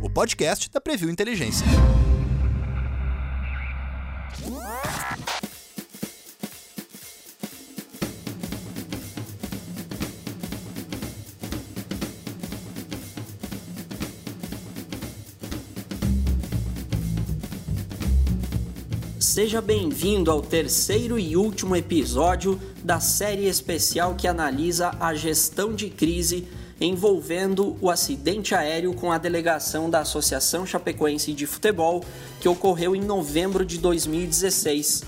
O podcast da Preview Inteligência. Seja bem-vindo ao terceiro e último episódio da série especial que analisa a gestão de crise envolvendo o acidente aéreo com a delegação da Associação Chapecoense de Futebol que ocorreu em novembro de 2016.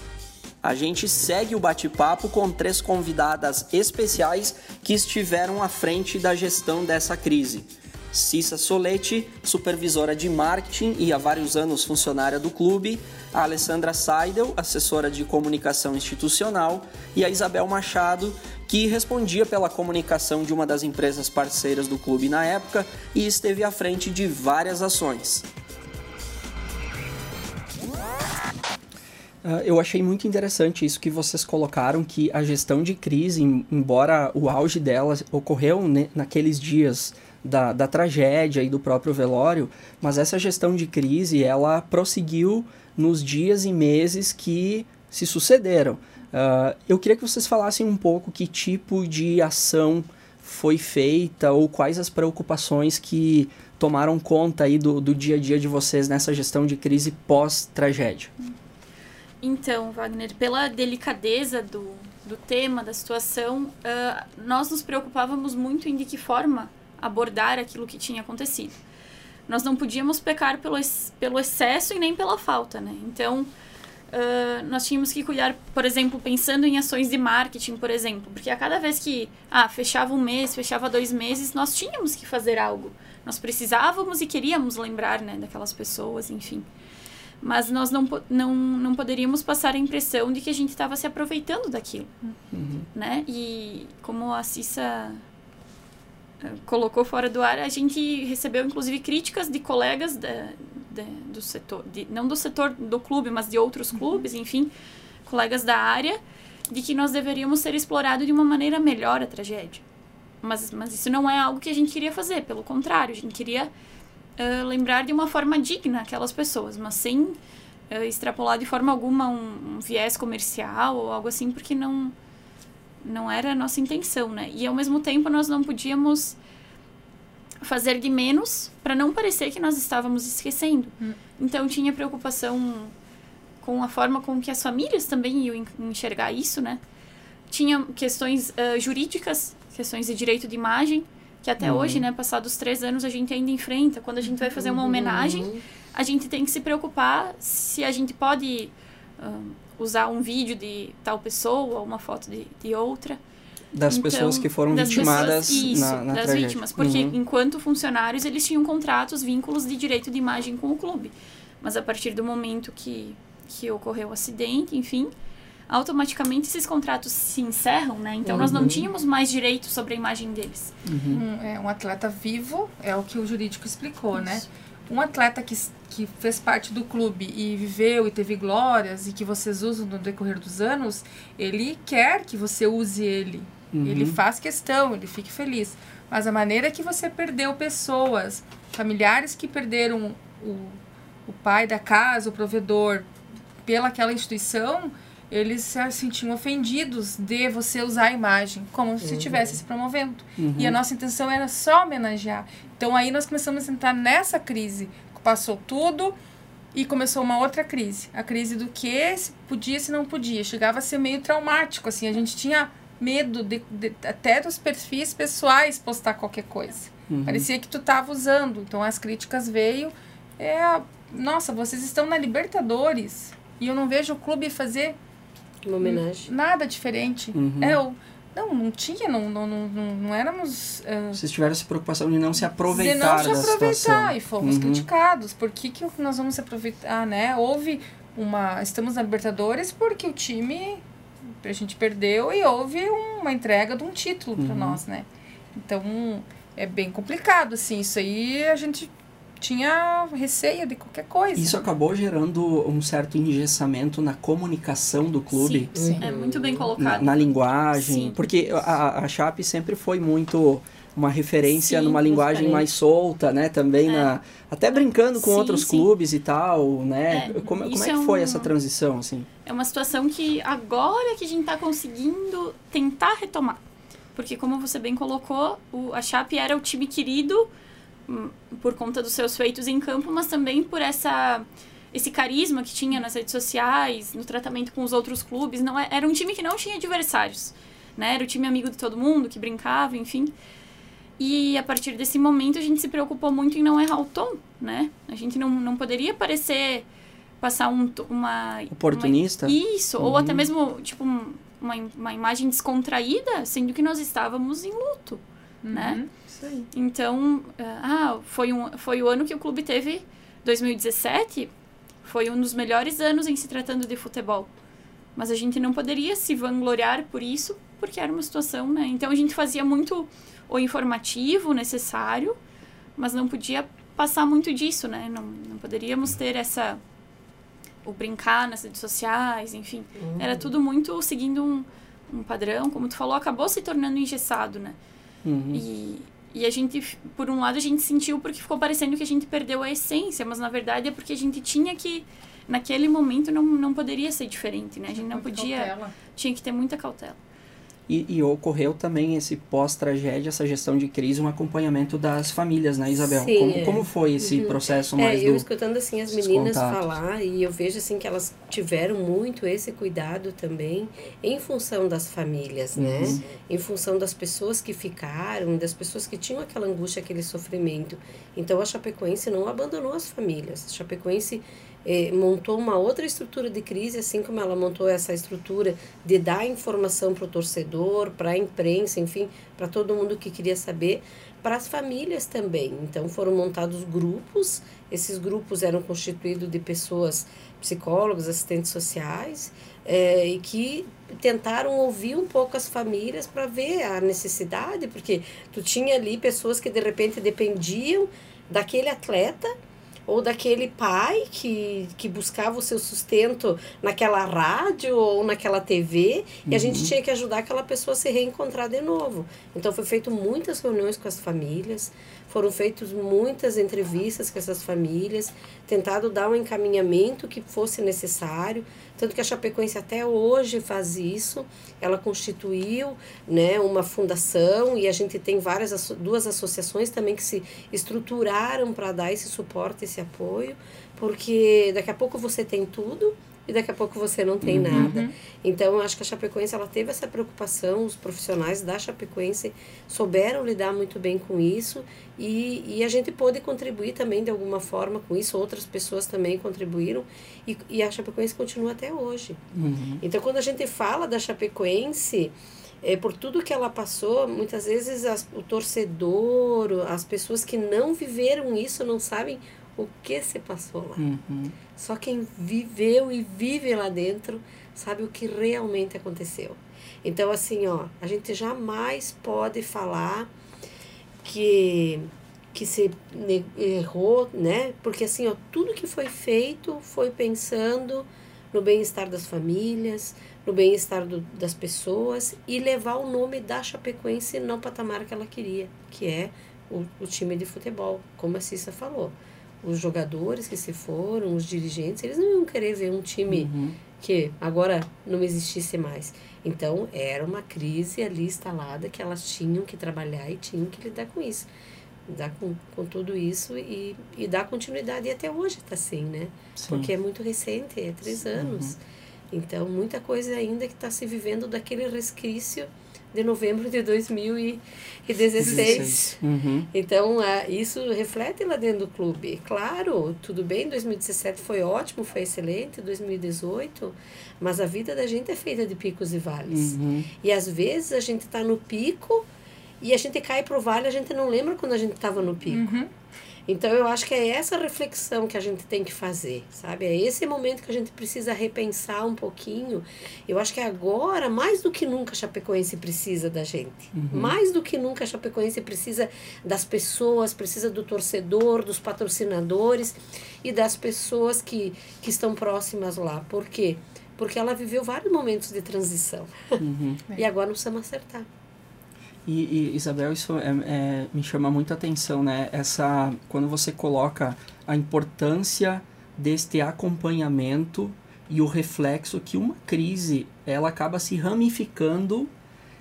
A gente segue o bate-papo com três convidadas especiais que estiveram à frente da gestão dessa crise. Cissa Soletti, supervisora de marketing e há vários anos funcionária do clube, a Alessandra Seidel, assessora de comunicação institucional, e a Isabel Machado, que respondia pela comunicação de uma das empresas parceiras do clube na época e esteve à frente de várias ações. Ah, eu achei muito interessante isso que vocês colocaram, que a gestão de crise, embora o auge dela ocorreu naqueles dias da, da tragédia e do próprio velório, mas essa gestão de crise ela prosseguiu nos dias e meses que se sucederam. Uh, eu queria que vocês falassem um pouco que tipo de ação foi feita ou quais as preocupações que tomaram conta aí do, do dia a dia de vocês nessa gestão de crise pós-tragédia. Então, Wagner, pela delicadeza do, do tema, da situação, uh, nós nos preocupávamos muito em de que forma abordar aquilo que tinha acontecido. Nós não podíamos pecar pelo, pelo excesso e nem pela falta, né? Então, uh, nós tínhamos que cuidar, por exemplo, pensando em ações de marketing, por exemplo, porque a cada vez que ah, fechava um mês, fechava dois meses, nós tínhamos que fazer algo. Nós precisávamos e queríamos lembrar, né, daquelas pessoas, enfim. Mas nós não, não, não poderíamos passar a impressão de que a gente estava se aproveitando daquilo, uhum. né? E como a Cissa colocou fora do ar, a gente recebeu inclusive críticas de colegas do setor, de, não do setor do clube, mas de outros uhum. clubes, enfim, colegas da área, de que nós deveríamos ser explorados de uma maneira melhor a tragédia. Mas, mas isso não é algo que a gente queria fazer, pelo contrário, a gente queria uh, lembrar de uma forma digna aquelas pessoas, mas sem uh, extrapolar de forma alguma um, um viés comercial ou algo assim, porque não não era a nossa intenção, né? E ao mesmo tempo nós não podíamos fazer de menos para não parecer que nós estávamos esquecendo. Hum. Então tinha preocupação com a forma com que as famílias também iam enxergar isso, né? Tinha questões uh, jurídicas, questões de direito de imagem, que até uhum. hoje, né, passados três anos, a gente ainda enfrenta. Quando a gente vai fazer uma uhum. homenagem, a gente tem que se preocupar se a gente pode uh, usar um vídeo de tal pessoa, uma foto de, de outra. Das então, pessoas que foram vitimadas pessoas, isso, na, na das tragédia. vítimas. Porque uhum. enquanto funcionários, eles tinham contratos, vínculos de direito de imagem com o clube. Mas a partir do momento que, que ocorreu o acidente, enfim, automaticamente esses contratos se encerram, né? Então uhum. nós não uhum. tínhamos mais direito sobre a imagem deles. Uhum. Um, é, um atleta vivo é o que o jurídico explicou, né? Isso. né? Um atleta que, que fez parte do clube e viveu e teve glórias e que vocês usam no decorrer dos anos, ele quer que você use ele. Uhum. Ele faz questão, ele fique feliz. Mas a maneira que você perdeu pessoas, familiares que perderam o, o pai da casa, o provedor, pelaquela instituição, eles se sentiam ofendidos de você usar a imagem, como uhum. se estivesse se promovendo. Uhum. E a nossa intenção era só homenagear. Então aí nós começamos a entrar nessa crise. Passou tudo e começou uma outra crise. A crise do que se podia, se não podia. Chegava a ser meio traumático, assim. A gente tinha medo de, de até dos perfis pessoais postar qualquer coisa. Uhum. Parecia que tu estava usando. Então as críticas veio. É, nossa, vocês estão na Libertadores e eu não vejo o clube fazer uma homenagem. Nada diferente. Uhum. É, eu, não, não tinha, não, não, não, não éramos. Uh, Vocês tiveram essa preocupação de não se aproveitar. De não se aproveitar. Situação. E fomos uhum. criticados. Por que, que nós vamos se aproveitar, né? Houve uma. Estamos na Libertadores porque o time. A gente perdeu e houve uma entrega de um título uhum. para nós, né? Então é bem complicado, assim. Isso aí a gente tinha receio de qualquer coisa. Isso acabou gerando um certo engessamento na comunicação do clube. Sim, sim. é muito bem colocado. Na, na linguagem, sim. porque a, a Chape sempre foi muito uma referência Sim, numa linguagem mais solta, né? Também É. na até brincando com Sim, outros sim. clubes e tal, né? É, como, como isso é que é foi um- essa transição, assim? É uma situação que agora que a gente está conseguindo tentar retomar. Porque, como você bem colocou, o, a Chape era o time querido por conta dos seus feitos em campo, mas também por essa esse carisma que tinha nas redes sociais, no tratamento com os outros clubes. Não é- era um time que não tinha adversários. Né? Era o time amigo de todo mundo, que brincava, enfim. E a partir desse momento a gente se preocupou muito em não errar o tom, né? A gente não, não poderia parecer passar um, uma... Oportunista? Uma, isso, ou Uhum. até mesmo, tipo, um- uma, uma imagem descontraída, sendo que nós estávamos em luto, né? Uhum. Isso aí. Então, ah, foi, um, foi o ano que o clube teve, 2017, foi um dos melhores anos em se tratando de futebol. Mas a gente não poderia se vangloriar por isso, porque era uma situação, né? Então a gente fazia muito o informativo necessário, mas não podia passar muito disso, né? Não, não poderíamos ter essa. o brincar nas redes sociais, enfim. Era tudo muito seguindo um, um padrão, como tu falou, acabou se tornando engessado, né? Uhum. E, e a gente, por um lado, a gente sentiu porque ficou parecendo que a gente perdeu a essência, mas na verdade é porque a gente tinha que, naquele momento, não, não poderia ser diferente, né? A gente não podia, cautela. tinha que ter muita cautela. E, e ocorreu também esse pós-tragédia, essa gestão de crise, um acompanhamento das famílias, né, Isabel? Sim, como, é. como foi esse Uhum. processo É, mais eu do... escutando assim as meninas contatos. falar e eu vejo assim que elas tiveram muito esse cuidado também em função das famílias, né? Uhum. Em função das pessoas que ficaram, das pessoas que tinham aquela angústia, aquele sofrimento. Então a Chapecoense não abandonou as famílias. A Chapecoense eh, montou uma outra estrutura de crise, assim como ela montou essa estrutura de dar informação para o torcedor, para a imprensa, enfim, para todo mundo que queria saber, para as famílias também. Então foram montados grupos, esses grupos eram constituídos de pessoas, psicólogos, assistentes sociais, eh, e que tentaram ouvir um pouco as famílias para ver a necessidade, porque tu tinha ali pessoas que de repente dependiam daquele atleta ou daquele pai que, que buscava o seu sustento naquela rádio ou naquela TV e a gente tinha que ajudar aquela pessoa a se reencontrar de novo. Então foi feito muitas reuniões com as famílias, foram feitas muitas entrevistas com essas famílias, tentado dar um encaminhamento que fosse necessário, tanto que a Chapecoense até hoje faz isso. Ela constituiu, né, uma fundação e a gente tem várias duas associações também que se estruturaram para dar esse suporte, esse apoio, porque daqui a pouco você tem tudo e daqui a pouco você não tem nada. Então, eu acho que a Chapecoense ela teve essa preocupação, os profissionais da Chapecoense souberam lidar muito bem com isso e, e a gente pôde contribuir também de alguma forma com isso, outras pessoas também contribuíram e, e a Chapecoense continua até hoje. Uhum. Então, quando a gente fala da Chapecoense, é, por tudo que ela passou, muitas vezes as, o torcedor, as pessoas que não viveram isso não sabem o que se passou lá. Uhum. Só quem viveu e vive lá dentro sabe o que realmente aconteceu. Então, assim, ó, a gente jamais pode falar que que se errou, né? Porque assim, ó, tudo que foi feito foi pensando no bem-estar das famílias, no bem-estar das pessoas e levar o nome da Chapecoense no patamar que ela queria, que é o, o time de futebol, como a Cissa falou. Os jogadores que se foram, os dirigentes, eles não iam querer ver um time Uhum. que agora não existisse mais. Então, era uma crise ali instalada que elas tinham que trabalhar e tinham que lidar com isso. Lidar com, com tudo isso e, e dar continuidade. E até hoje está assim, né? Sim. Porque é muito recente, é três anos. Então, muita coisa ainda que está se vivendo daquele resquício de novembro de 2016. Uhum. Então, ah, isso reflete lá dentro do clube. Claro, tudo bem, 2017 foi ótimo, foi excelente, 2018, mas a vida da gente é feita de picos e vales. Uhum. E às vezes a gente está no pico e a gente cai pro vale, a gente não lembra quando a gente estava no pico. Uhum. Então eu acho que é essa reflexão que a gente tem que fazer, sabe? É esse momento que a gente precisa repensar um pouquinho. Eu acho que agora, mais do que nunca, a Chapecoense precisa da gente. Mais do que nunca, a Chapecoense precisa das pessoas, precisa do torcedor, dos patrocinadores e das pessoas que, que estão próximas lá. Por quê? Porque ela viveu vários momentos de transição. Uhum. E agora nós precisamos acertar. E, e, Isabel, isso é, é, me chama muita atenção, né? Essa, quando você coloca a importância deste acompanhamento e o reflexo que uma crise ela acaba se ramificando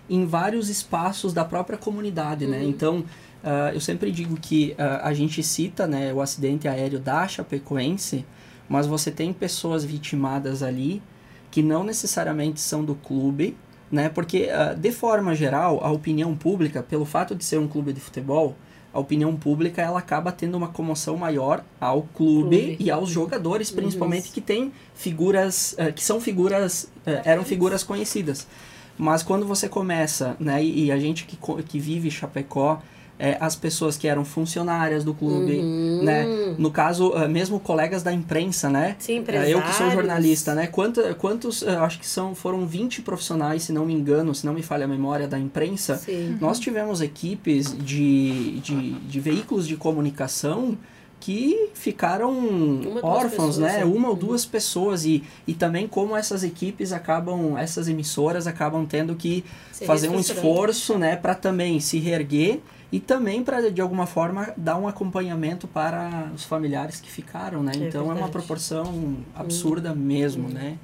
em vários espaços da própria comunidade, né? uhum. né? Então, uh, eu sempre digo que uh, a gente cita né, o acidente aéreo da Chapecoense, mas você tem pessoas vitimadas ali que não necessariamente são do clube, né? Porque, uh, de forma geral, a opinião pública, pelo fato de ser um clube de futebol, a opinião pública ela acaba tendo uma comoção maior ao clube, clube. e aos jogadores, principalmente, Isso. que têm figuras, uh, que são figuras, uh, eram figuras conhecidas. Mas quando você começa, né, e, e a gente que, que vive Chapecó, é, as pessoas que eram funcionárias do clube, uhum. né? No caso, uh, mesmo colegas da imprensa, né? Sim, uh, eu que sou jornalista, né? Quanto, quantos, uh, acho que são, foram 20 profissionais, se não me engano, se não me falha a memória, da imprensa. Sim. Nós tivemos equipes de, de, de veículos de comunicação que ficaram órfãos, né? É. Uma ou duas pessoas e, e também como essas equipes acabam, essas emissoras acabam tendo que fazer um esforço, né, para também se reerguer e também para de alguma forma dar um acompanhamento para os familiares que ficaram, né? É então verdade. é uma proporção absurda hum. mesmo, hum. né?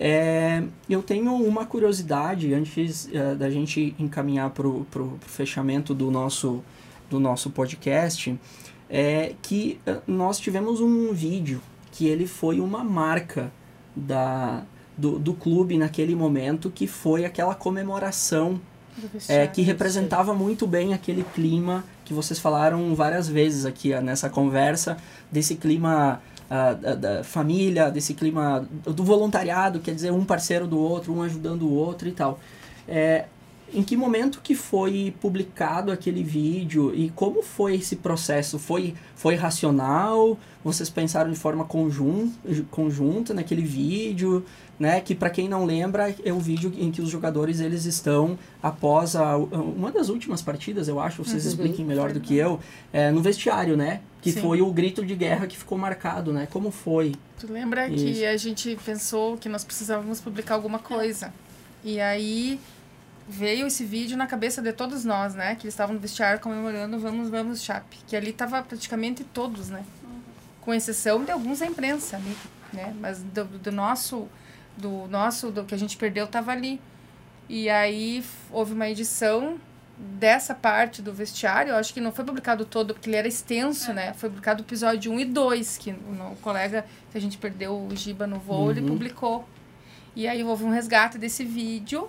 É, eu tenho uma curiosidade antes uh, da gente encaminhar para o fechamento do nosso, do nosso podcast, é que uh, nós tivemos um vídeo que ele foi uma marca da, do, do clube naquele momento, que foi aquela comemoração é, que representava muito bem aquele clima que vocês falaram várias vezes aqui nessa conversa, desse clima uh, da, da, família, desse clima do voluntariado, quer dizer, um parceiro do outro, um ajudando o outro e tal. É, em que momento que foi publicado aquele vídeo e como foi esse processo? Foi, foi racional? Vocês pensaram de forma conjun, conjunta naquele vídeo? né? Que para quem não lembra é o vídeo em que os jogadores eles estão após a, uma das últimas partidas, eu acho, vocês uhum. expliquem melhor do que eu, é, no vestiário, né? Que Sim. foi o grito de guerra que ficou marcado, né? Como foi? Tu lembra Isso. que a gente pensou que nós precisávamos publicar alguma coisa? E aí veio esse vídeo na cabeça de todos nós, né? Que eles estavam no vestiário comemorando Vamos, Vamos, Chape. Que ali tava praticamente todos, né? Com exceção de alguns da imprensa ali, né? Mas do, do nosso do nosso, do que a gente perdeu, estava ali. E aí houve uma edição dessa parte do vestiário, eu acho que não foi publicado todo, porque ele era extenso, é. né? Foi publicado o episódio 1 e 2, que o, o colega que a gente perdeu, o Giba, no voo, uhum. ele publicou. E aí houve um resgate desse vídeo,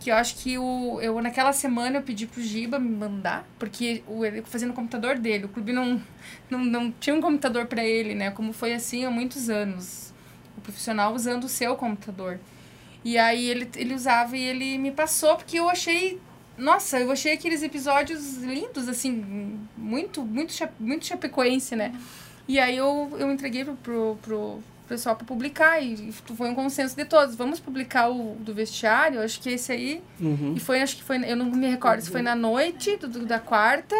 que eu acho que o, eu naquela semana eu pedi pro Giba me mandar, porque o, ele fazia no computador dele, o clube não, não, não tinha um computador para ele, né? Como foi assim há muitos anos o profissional usando o seu computador. E aí ele, ele usava e ele me passou, porque eu achei. Nossa, eu achei aqueles episódios lindos, assim, muito, muito, muito chapecoense, né? E aí eu, eu entreguei pro, pro, pro pessoal para publicar e foi um consenso de todos. Vamos publicar o do vestiário, acho que esse aí. Uhum. E foi, acho que foi, eu não me recordo se foi na noite do, do, da quarta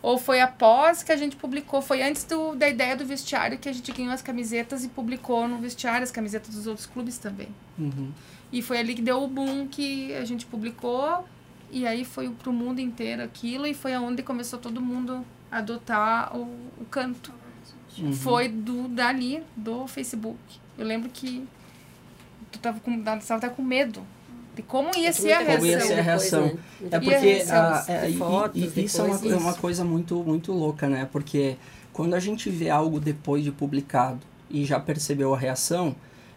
ou foi após que a gente publicou, foi antes do, da ideia do vestiário que a gente ganhou as camisetas e publicou no vestiário as camisetas dos outros clubes também. Uhum. E foi ali que deu o boom que a gente publicou e aí foi pro mundo inteiro aquilo e foi aonde começou todo mundo a adotar o, o canto. Uhum. Foi do dali, do Facebook. Eu lembro que tu tava com, tava até com medo de como ia ser a reação. Como ia ser a reação. Né? É porque a, é, e, isso é uma, uma coisa muito, muito louca, né? Porque quando a gente vê algo depois de publicado e já percebeu a reação,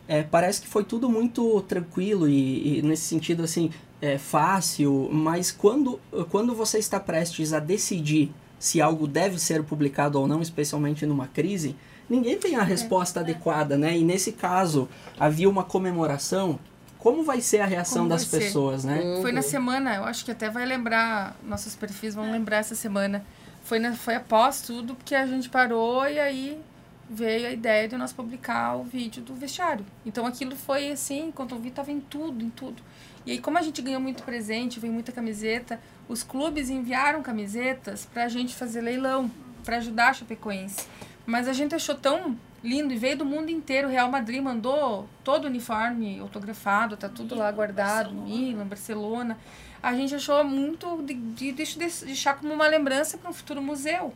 é, parece que foi tudo muito tranquilo e, e nesse sentido assim é fácil, mas quando, quando você está prestes a decidir se algo deve ser publicado ou não, especialmente numa crise, ninguém tem a resposta é. adequada, né? E nesse caso havia uma comemoração como vai ser a reação como das pessoas, né? Uhum. Foi na semana, eu acho que até vai lembrar, nossos perfis vão lembrar essa semana. Foi, na, foi após tudo, porque a gente parou e aí veio a ideia de nós publicar o vídeo do vestiário. Então aquilo foi assim, quando eu vi, tava em tudo, em tudo. E aí, como a gente ganhou muito presente, veio muita camiseta, os clubes enviaram camisetas pra gente fazer leilão, para ajudar a Chapecoense. Mas a gente achou tão lindo e veio do mundo inteiro. O Real Madrid mandou todo o uniforme autografado, tá tudo lá guardado, Barcelona. Milan, Barcelona. A gente achou muito de, de, de deixar como uma lembrança para um futuro museu.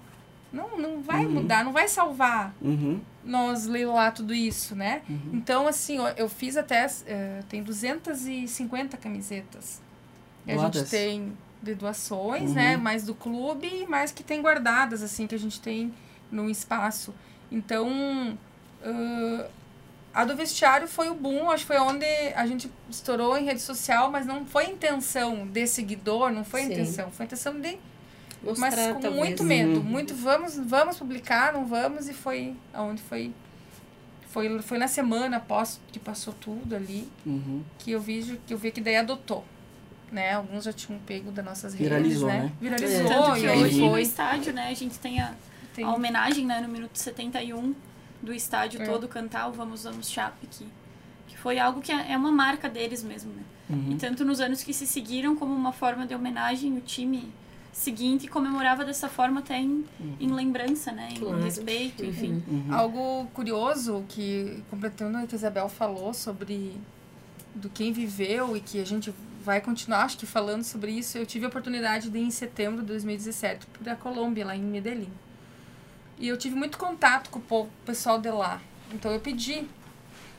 Não, não vai Uhum. mudar, não vai salvar Uhum. nós leiloar tudo isso, né? Então, assim, ó, eu fiz até. eh, tem 250 camisetas. E a gente tem de doações, Uhum. né? Mais do clube mais que tem guardadas, assim, que a gente tem no espaço. Então, ãh, a do vestiário foi o boom, acho que foi onde a gente estourou em rede social, mas não foi a intenção de seguidor, não foi Sim. intenção, foi a intenção de Mostrar, mas com talvez. muito medo, Uhum. muito vamos, vamos publicar, não vamos e foi aonde foi foi foi na semana após que passou tudo ali Uhum. que eu vi que eu vi que daí adotou, né? Alguns já tinham pego das nossas redes, Viralizou, né? né? Viralizou Tanto e hoje no foi estádio, né, a gente tem a, tem- a homenagem, né, no minuto 71 do estádio É. todo cantar o Vamos Vamos Chape, que, que foi algo que é é uma marca deles mesmo, né? Uhum. E tanto nos anos que se seguiram como uma forma de homenagem, o time seguinte comemorava dessa forma até em, em lembrança, né? Em Claro. respeito, enfim. Uhum. Uhum. algo curioso que completando o que a Isabel falou sobre do quem viveu e que a gente vai continuar acho que falando sobre isso. Eu tive a oportunidade de ir em setembro de 2017 para a Colômbia lá em Medellín. E eu tive muito contato com o pessoal de lá. Então eu pedi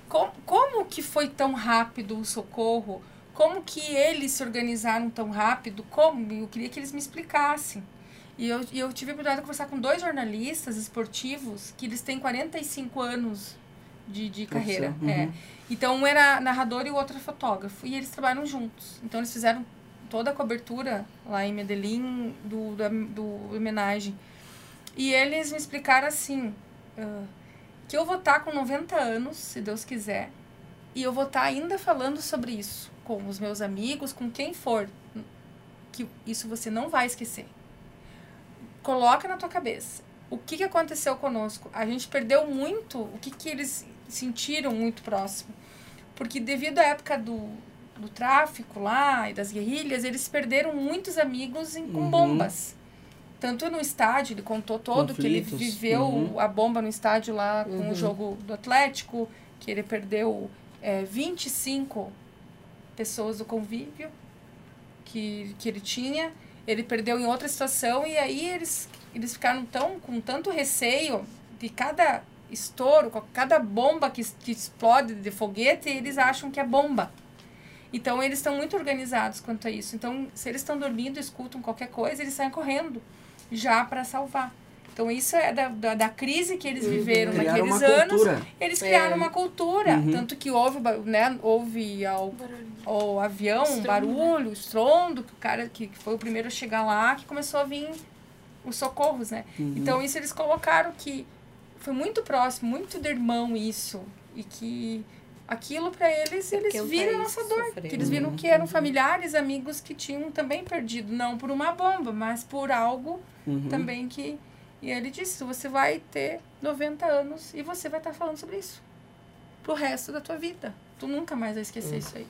como, como que foi tão rápido o socorro? Como que eles se organizaram tão rápido? Como? Eu queria que eles me explicassem. E eu, eu tive a oportunidade de conversar com dois jornalistas esportivos que eles têm 45 anos de, de carreira. Uhum. É. Então, um era narrador e o outro era fotógrafo. E eles trabalham juntos. Então, eles fizeram toda a cobertura lá em Medellín do, do, do homenagem. E eles me explicaram assim, ah, que eu vou estar com 90 anos, se Deus quiser, e eu vou estar ainda falando sobre isso com os meus amigos, com quem for, que isso você não vai esquecer. Coloca na tua cabeça. O que, que aconteceu conosco? A gente perdeu muito, o que, que eles sentiram muito próximo. Porque devido à época do, do tráfico lá e das guerrilhas, eles perderam muitos amigos em, com Uhum. bombas. Tanto no estádio, ele contou todo que ele Conflitos. viveu Uhum. a bomba no estádio lá com Uhum. o jogo do Atlético, que ele perdeu é, 25 pessoas do convívio que, que ele tinha. Ele perdeu em outra situação e aí eles, eles ficaram tão, com tanto receio de cada estouro, com cada bomba que, que explode de foguete, eles acham que é bomba. Então eles estão muito organizados quanto a isso. Então, se eles estão dormindo, escutam qualquer coisa, eles saem correndo já para salvar. Então isso é da, da, da crise que eles viveram Criaram naqueles uma anos. cultura. Eles criaram É. uma cultura. Uhum. Tanto que houve, né, houve ao, ao avião, um Estrondo, barulho, estrondo, que o cara que, que foi o primeiro a chegar lá, que começou a vir os socorros, né? Uhum. Então isso eles colocaram que foi muito próximo, muito de irmão isso. E que aquilo para eles, eles Porque o viram a nossa dor. sofreu. Que eles viram que eram familiares, amigos que tinham também perdido. Não por uma bomba, mas por algo Uhum. também que. E ele disse: você vai ter 90 anos e você vai estar falando sobre isso pro resto da tua vida. Tu nunca mais vai esquecer isso aí.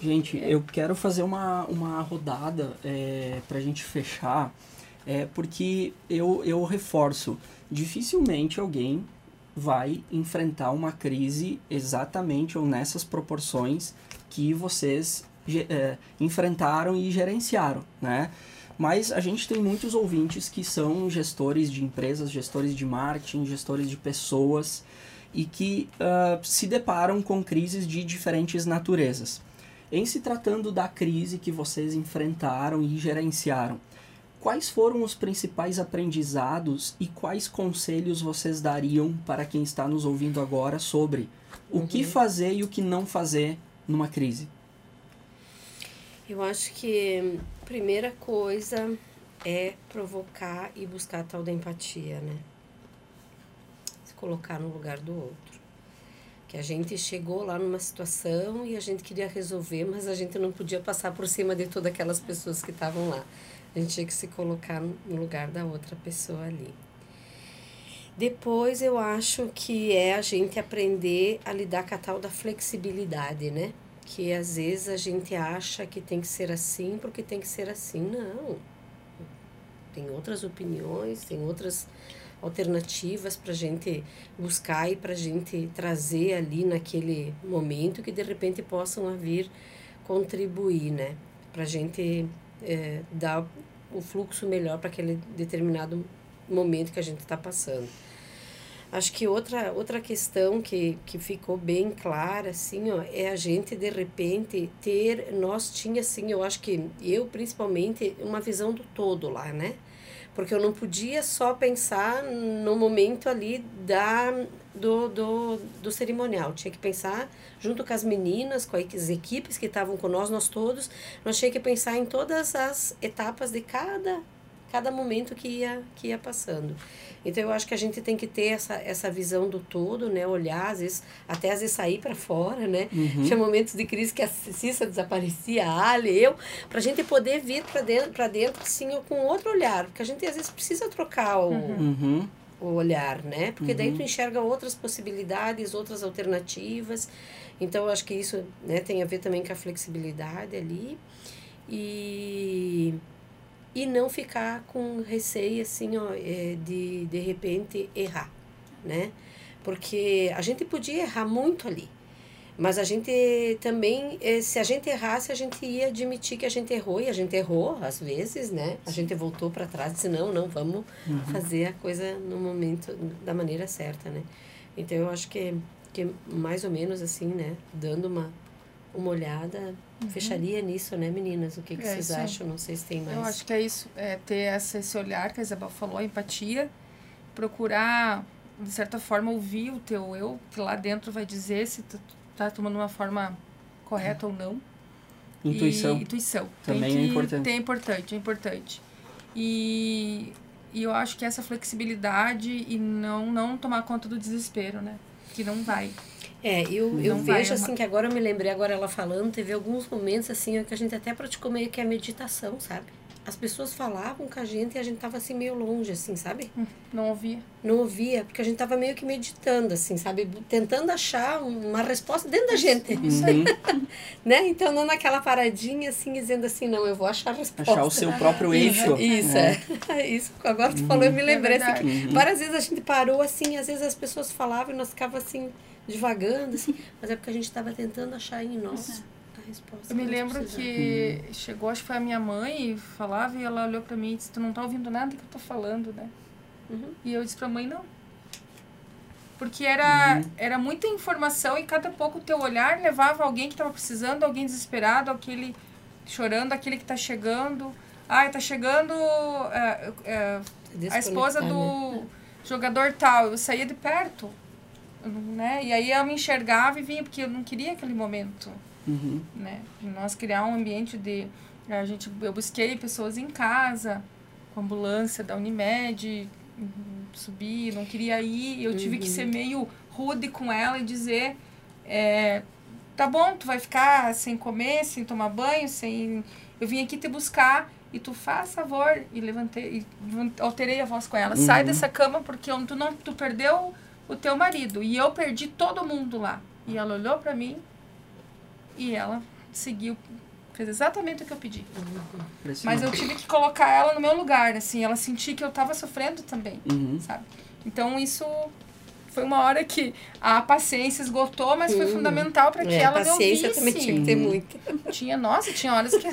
Gente, eu quero fazer uma, uma rodada é, para a gente fechar, é, porque eu, eu reforço, dificilmente alguém vai enfrentar uma crise exatamente ou nessas proporções que vocês é, enfrentaram e gerenciaram, né? Mas a gente tem muitos ouvintes que são gestores de empresas, gestores de marketing, gestores de pessoas e que ah, se deparam com crises de diferentes naturezas. Em se tratando da crise que vocês enfrentaram e gerenciaram, quais foram os principais aprendizados e quais conselhos vocês dariam para quem está nos ouvindo agora sobre o que fazer e o que não fazer numa crise? Eu acho que a primeira coisa é provocar e buscar a tal da empatia, né? Se colocar no lugar do outro. Que a gente chegou lá numa situação e a gente queria resolver, mas a gente não podia passar por cima de todas aquelas pessoas que estavam lá. A gente tinha que se colocar no lugar da outra pessoa ali. Depois eu acho que é a gente aprender a lidar com a tal da flexibilidade, né? Que às vezes a gente acha que tem que ser assim porque tem que ser assim. Não. Tem outras opiniões, tem outras alternativas para a gente buscar e para a gente trazer ali naquele momento que de repente possam vir contribuir, né? Para a gente é, dar o fluxo melhor para aquele determinado momento que a gente está passando. Acho que outra, outra questão que, que ficou bem clara, assim, ó, é a gente, de repente, ter... Nós tinha, assim, eu acho que eu, principalmente, uma visão do todo lá, né? Porque eu não podia só pensar no momento ali da, do, do, do cerimonial. Tinha que pensar junto com as meninas, com as equipes que estavam com nós, nós todos. Nós tinha que pensar em todas as etapas de cada cada momento que ia que ia passando. Então eu acho que a gente tem que ter essa, essa visão do todo, né? Olhar, às vezes, até às vezes sair para fora, né? Uhum. Tinha momentos de crise que a Cissa desaparecia, a Ali, eu, para a gente poder vir para dentro, para dentro, assim, com outro olhar, porque a gente às vezes precisa trocar o, uhum. O olhar, né? Porque daí tu uhum. enxerga outras possibilidades, outras alternativas. Então eu acho que isso, né, tem a ver também com a flexibilidade ali. E e não ficar com receio assim ó, é, de de repente errar, né? Porque a gente podia errar muito ali, mas a gente também, é, se a gente errasse, a gente ia admitir que a gente errou e a gente errou às vezes, né? A gente voltou para trás e disse não, não, vamos uhum. fazer a coisa no momento da maneira certa, né? Então eu acho que que mais ou menos assim, né, dando uma uma olhada Uhum. Fecharia nisso, né, meninas? O que, que é, vocês acham? Não sei se tem mais. Eu acho que é isso, é ter essa, esse olhar que a Isabel falou, a empatia, procurar, de certa forma, ouvir o teu eu, que lá dentro vai dizer se tu tá tomando uma forma correta ou não. Intuição. E, intuição. Também é importante. É importante, é importante. E, e eu acho que essa flexibilidade e não, não tomar conta do desespero, né? Que não vai. É, eu, eu vejo assim que agora eu me lembrei, agora ela falando, teve alguns momentos assim que a gente até praticou meio que a meditação, sabe? As pessoas falavam com a gente e a gente tava assim meio longe, assim, sabe? Hum, não ouvia. Não ouvia, porque a gente tava meio que meditando, assim, sabe? Tentando achar uma resposta dentro da gente. Isso aí. né? Então, não naquela paradinha, assim, dizendo assim, não, eu vou achar a resposta. Achar o seu próprio eixo. Isso, é. é. Isso, agora tu uhum. falou, eu me lembrei, é assim, que uhum. várias vezes a gente parou, assim, às vezes as pessoas falavam e nós ficava assim, devagando, assim, mas é porque a gente estava tentando achar em nós. Uhum resposta. Eu me lembro que uhum. chegou, acho que foi a minha mãe, falava e ela olhou para mim e disse: Tu não tá ouvindo nada que eu tô falando, né? Uhum. E eu disse pra mãe: Não. Porque era, uhum. era muita informação e cada pouco o teu olhar levava alguém que estava precisando, alguém desesperado, aquele chorando, aquele que tá chegando. Ai, tá chegando é, é, a esposa do né? jogador tal. Eu saía de perto, né? E aí eu me enxergava e vinha, porque eu não queria aquele momento. Uhum. Né? Nós criar um ambiente de. A gente, eu busquei pessoas em casa, com ambulância da Unimed, uhum, subir, não queria ir. Eu tive que ser uhum. meio rude com ela e dizer: é, tá bom, tu vai ficar sem comer, sem tomar banho, sem. Eu vim aqui te buscar e tu faz favor e levantei e alterei a voz com ela uhum. sai dessa cama porque tu não tu perdeu o teu marido e eu perdi todo mundo lá e ela olhou para mim e ela seguiu, fez exatamente o que eu pedi. Uhum. Mas eu tive que colocar ela no meu lugar, assim, ela sentir que eu estava sofrendo também, uhum. sabe? Então isso foi uma hora que a paciência esgotou, mas foi uhum. fundamental para que é, ela me ouvisse. paciência também tinha que ter muita. Tinha, nossa, tinha horas que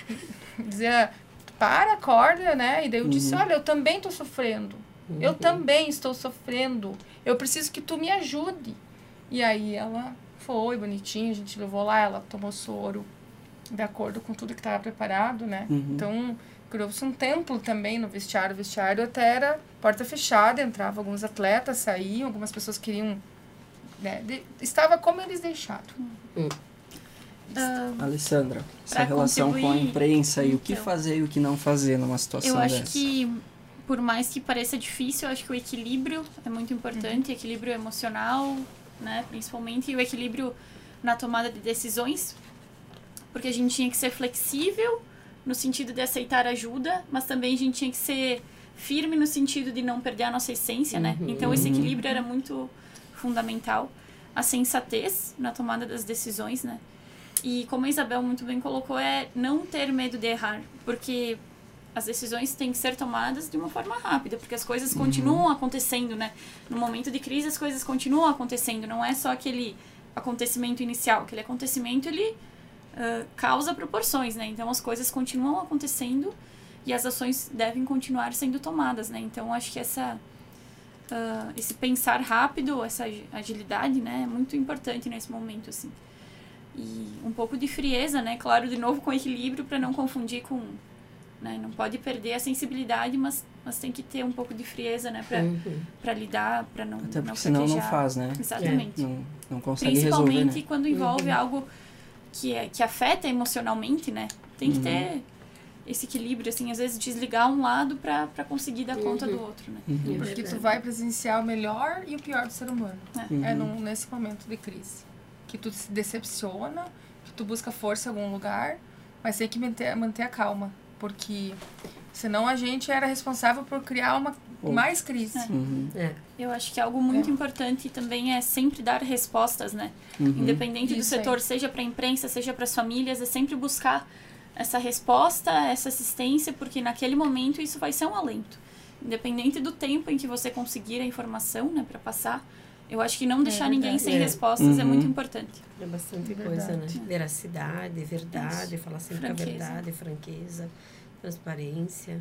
dizia, para, acorda, né? E daí eu disse, uhum. olha, eu também estou sofrendo. Eu uhum. também estou sofrendo. Eu preciso que tu me ajude. E aí ela foi bonitinho, a gente levou lá, ela tomou soro de acordo com tudo que estava preparado, né? Uhum. Então, criou-se um templo também no vestiário. O vestiário até era porta fechada, entrava alguns atletas, saíam, algumas pessoas queriam... Né? De, estava como eles deixaram. Uhum. Uh, Alessandra, essa relação com a imprensa então, e o que então. fazer e o que não fazer numa situação dessa. Eu acho que, por mais que pareça difícil, acho que o equilíbrio é muito importante, uhum. equilíbrio emocional, né? Principalmente o equilíbrio na tomada de decisões, porque a gente tinha que ser flexível no sentido de aceitar ajuda, mas também a gente tinha que ser firme no sentido de não perder a nossa essência, né? Uhum. Então esse equilíbrio era muito fundamental, a sensatez na tomada das decisões, né? E como a Isabel muito bem colocou, é não ter medo de errar, porque as decisões têm que ser tomadas de uma forma rápida, porque as coisas Uhum. continuam acontecendo, né? No momento de crise, as coisas continuam acontecendo, não é só aquele acontecimento inicial. Aquele acontecimento, ele ah, causa proporções, né? Então, as coisas continuam acontecendo e as ações devem continuar sendo tomadas, né? Então, acho que essa... ah, esse pensar rápido, essa agi- agilidade, né? É muito importante nesse momento, assim. E um pouco de frieza, né? Claro, de novo com equilíbrio para não confundir com né? Não pode perder a sensibilidade, mas, mas tem que ter um pouco de frieza, né? Pra, Uhum. pra lidar, pra não Até porque não senão não faz, né? Exatamente. Não, não consegue resolver, Principalmente né? quando envolve Uhum. algo que, é, que afeta emocionalmente, né? Tem que Uhum. ter esse equilíbrio, assim, às vezes desligar um lado pra, pra conseguir dar conta Uhum. do outro, né? Uhum. É Porque tu vai presenciar o melhor e o pior do ser humano. Uhum. É num, nesse momento de crise. Que tu se decepciona, que tu busca força em algum lugar, mas tem que manter, manter a calma. Porque senão a gente era responsável por criar uma Ou- mais crise. Uhum. É. Eu acho que algo muito importante também é sempre dar respostas, né? Uhum. Independente do Isso aí. setor, seja para a imprensa, seja para as famílias, é sempre buscar essa resposta, essa assistência, porque naquele momento isso vai ser um alento. Independente do tempo em que você conseguir a informação, né, para passar, eu acho que não deixar ninguém verdade. sem É. respostas é Uhum. muito importante. É bastante Verdade. coisa, né? Veracidade, verdade, falar sempre Franqueza. a verdade, franqueza, transparência.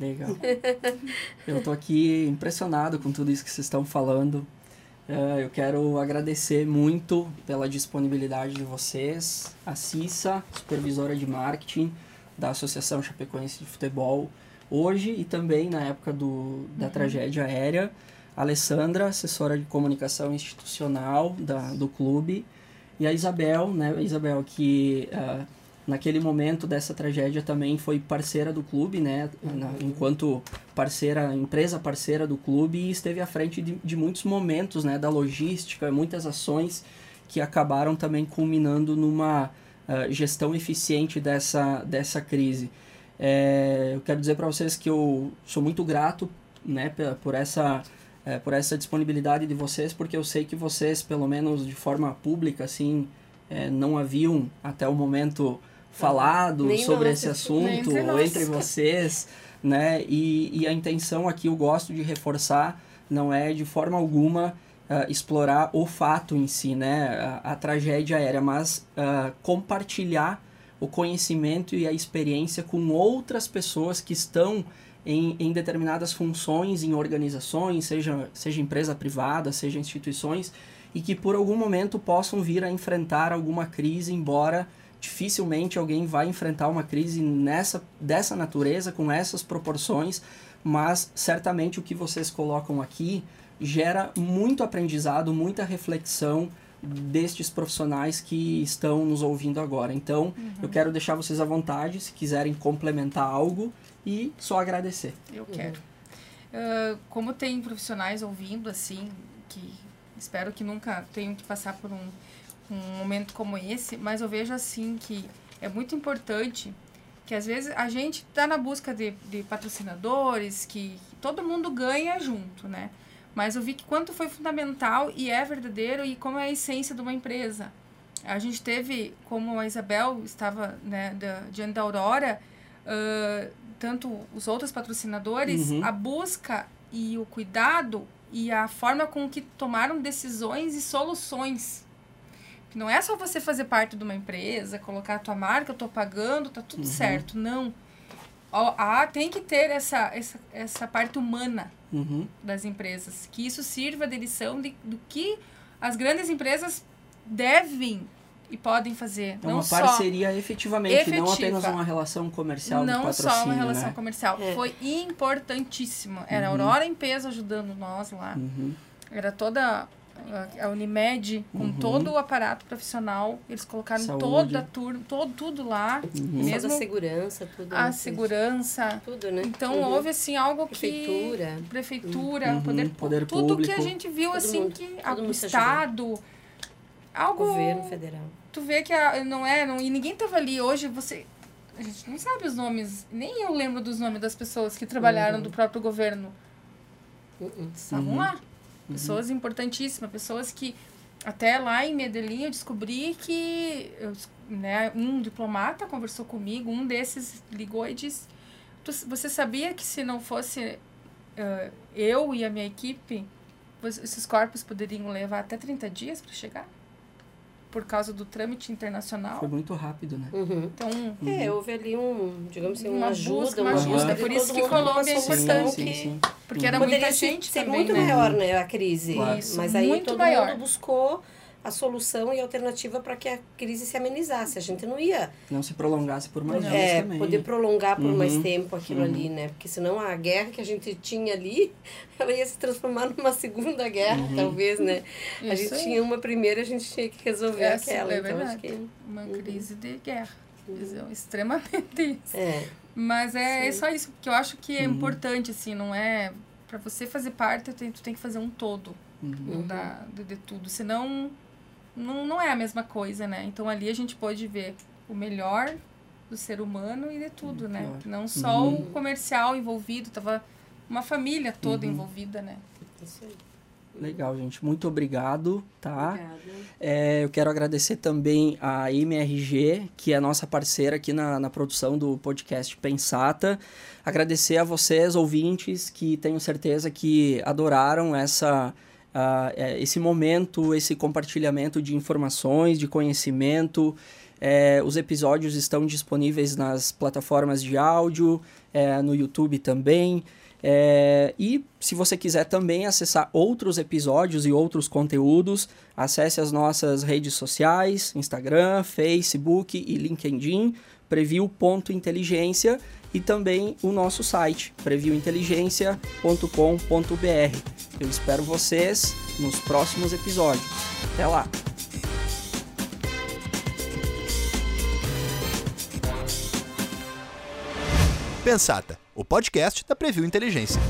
Legal. Eu tô aqui impressionado com tudo isso que vocês estão falando. Eh, eu quero agradecer muito pela disponibilidade de vocês, a Cissa, supervisora de marketing da Associação Chapecoense de Futebol, hoje e também na época do, da tragédia aérea, Alessandra, assessora de comunicação institucional da, do clube, e a Isabel, né, a Isabel que ah, naquele momento dessa tragédia também foi parceira do clube, né, na- enquanto parceira, empresa parceira do clube e esteve à frente de, de muitos momentos, né, da logística, muitas ações que acabaram também culminando numa ah, gestão eficiente dessa, dessa crise. É, eu quero dizer para vocês que eu sou muito grato, né, por essa é, por essa disponibilidade de vocês, porque eu sei que vocês, pelo menos de forma pública, assim, é, não haviam até o momento falado Nem sobre nós, esse assunto entre ou nós. entre vocês, né? E, e a intenção aqui, eu gosto de reforçar, não é de forma alguma ah, explorar o fato em si, né? A, a tragédia aérea, mas ah, compartilhar o conhecimento e a experiência com outras pessoas que estão em, em determinadas funções, em organizações, seja, seja empresa privada, seja instituições, e que por algum momento possam vir a enfrentar alguma crise, embora dificilmente alguém vai enfrentar uma crise nessa, dessa natureza, com essas proporções, mas certamente o que vocês colocam aqui gera muito aprendizado, muita reflexão destes profissionais que estão nos ouvindo agora. Então, eu quero deixar vocês à vontade, se quiserem complementar algo, e só agradecer. Eu quero. Ah, como tem profissionais ouvindo, assim, que espero que nunca tenham que passar por um, um momento como esse, mas eu vejo, assim, que é muito importante que às vezes a gente está na busca de, de patrocinadores, que todo mundo ganha junto, né? Mas eu vi que quanto foi fundamental e é verdadeiro e como é a essência de uma empresa. A gente teve, como a Isabel estava né, da, diante da Aurora, ah, tanto os outros patrocinadores, Uhum. a busca e o cuidado e a forma com que tomaram decisões e soluções. Que Não é só você fazer parte de uma empresa, colocar a tua marca, eu tô pagando, tá tudo Uhum. certo. Não. Ah, tem que ter essa, essa, essa parte humana Uhum. das empresas. Que isso sirva de lição de, do que as grandes empresas devem e podem fazer. É não uma só parceria efetivamente, não Efetiva. apenas uma relação comercial de não patrocínio, só uma relação né? comercial. É. Foi importantíssimo. Era a Uhum. Aurora em peso ajudando nós lá. Uhum. Era toda a- a Unimed com Uhum. todo o aparato profissional. Eles colocaram Saúde. toda a turma, todo, tudo lá. Uhum. Mesmo da segurança, tudo. a né? segurança. Tudo, né? Então Uhum. houve assim algo que Prefeitura. prefeitura, Uhum, poder, poder tudo que a público. gente viu Todo assim mundo- que a- o estado algo Governo federal. tu vê que a, não é, não, e ninguém tava ali hoje, você a gente não sabe os nomes, nem eu lembro dos nomes das pessoas que trabalharam Uhum. do próprio governo. Uhum. Estavam Uhum. lá. Pessoas importantíssimas, pessoas que até lá em Medellín eu descobri que eu, né, um diplomata conversou comigo, um desses ligou e disse: Você sabia que se não fosse uh, eu e a minha equipe, esses corpos poderiam levar até 30 dias para chegar? Por causa do trâmite internacional. Foi muito rápido, né? Uhum. Então, É, houve ali um, digamos assim, uma, Uma ajuda, busca, uma de Por isso que Colômbia é importante. sim, sim. porque era poderia muita gente ser também, muito né? maior, né, a crise. Claro. Isso, Mas aí muito todo maior. mundo buscou a solução e a alternativa para que a crise se amenizasse. A gente não ia Não se prolongasse por mais dias é, também. poder prolongar por Uhum. mais tempo aquilo Uhum. ali, né? Porque senão a guerra que a gente tinha ali, ela ia se transformar numa segunda guerra, Uhum. talvez, né? a Isso gente aí. tinha uma primeira, a gente tinha que resolver É, sim, aquela. é então acho verdade. que. Uma Uhum. crise de guerra. Então, extremamente isso. É. Mas é, é só isso, porque eu acho que é Uhum. importante, assim, não é. Pra você fazer parte, tu tem, tu tem que fazer um todo Uhum. da, de, de tudo. Senão, não, não é a mesma coisa, né? Então ali a gente pode ver o melhor do ser humano e de tudo, né? Não só Uhum. o comercial envolvido, tava uma família toda Uhum. envolvida, né? Isso aí. Legal, gente. Muito obrigado, tá? Obrigada. É, eu quero agradecer também a MRG, que é nossa parceira aqui na, na produção do podcast Pensata. Agradecer a vocês, ouvintes, que tenho certeza que adoraram essa, é, esse momento, esse compartilhamento de informações, de conhecimento. É, os episódios estão disponíveis nas plataformas de áudio, é, no YouTube também. É, e se você quiser também acessar outros episódios e outros conteúdos, acesse as nossas redes sociais, Instagram, Facebook e LinkedIn, preview.inteligência e também o nosso site, previewinteligência.com.br. Eu espero vocês nos próximos episódios. Até lá! Pensata, o podcast da Preview Inteligência.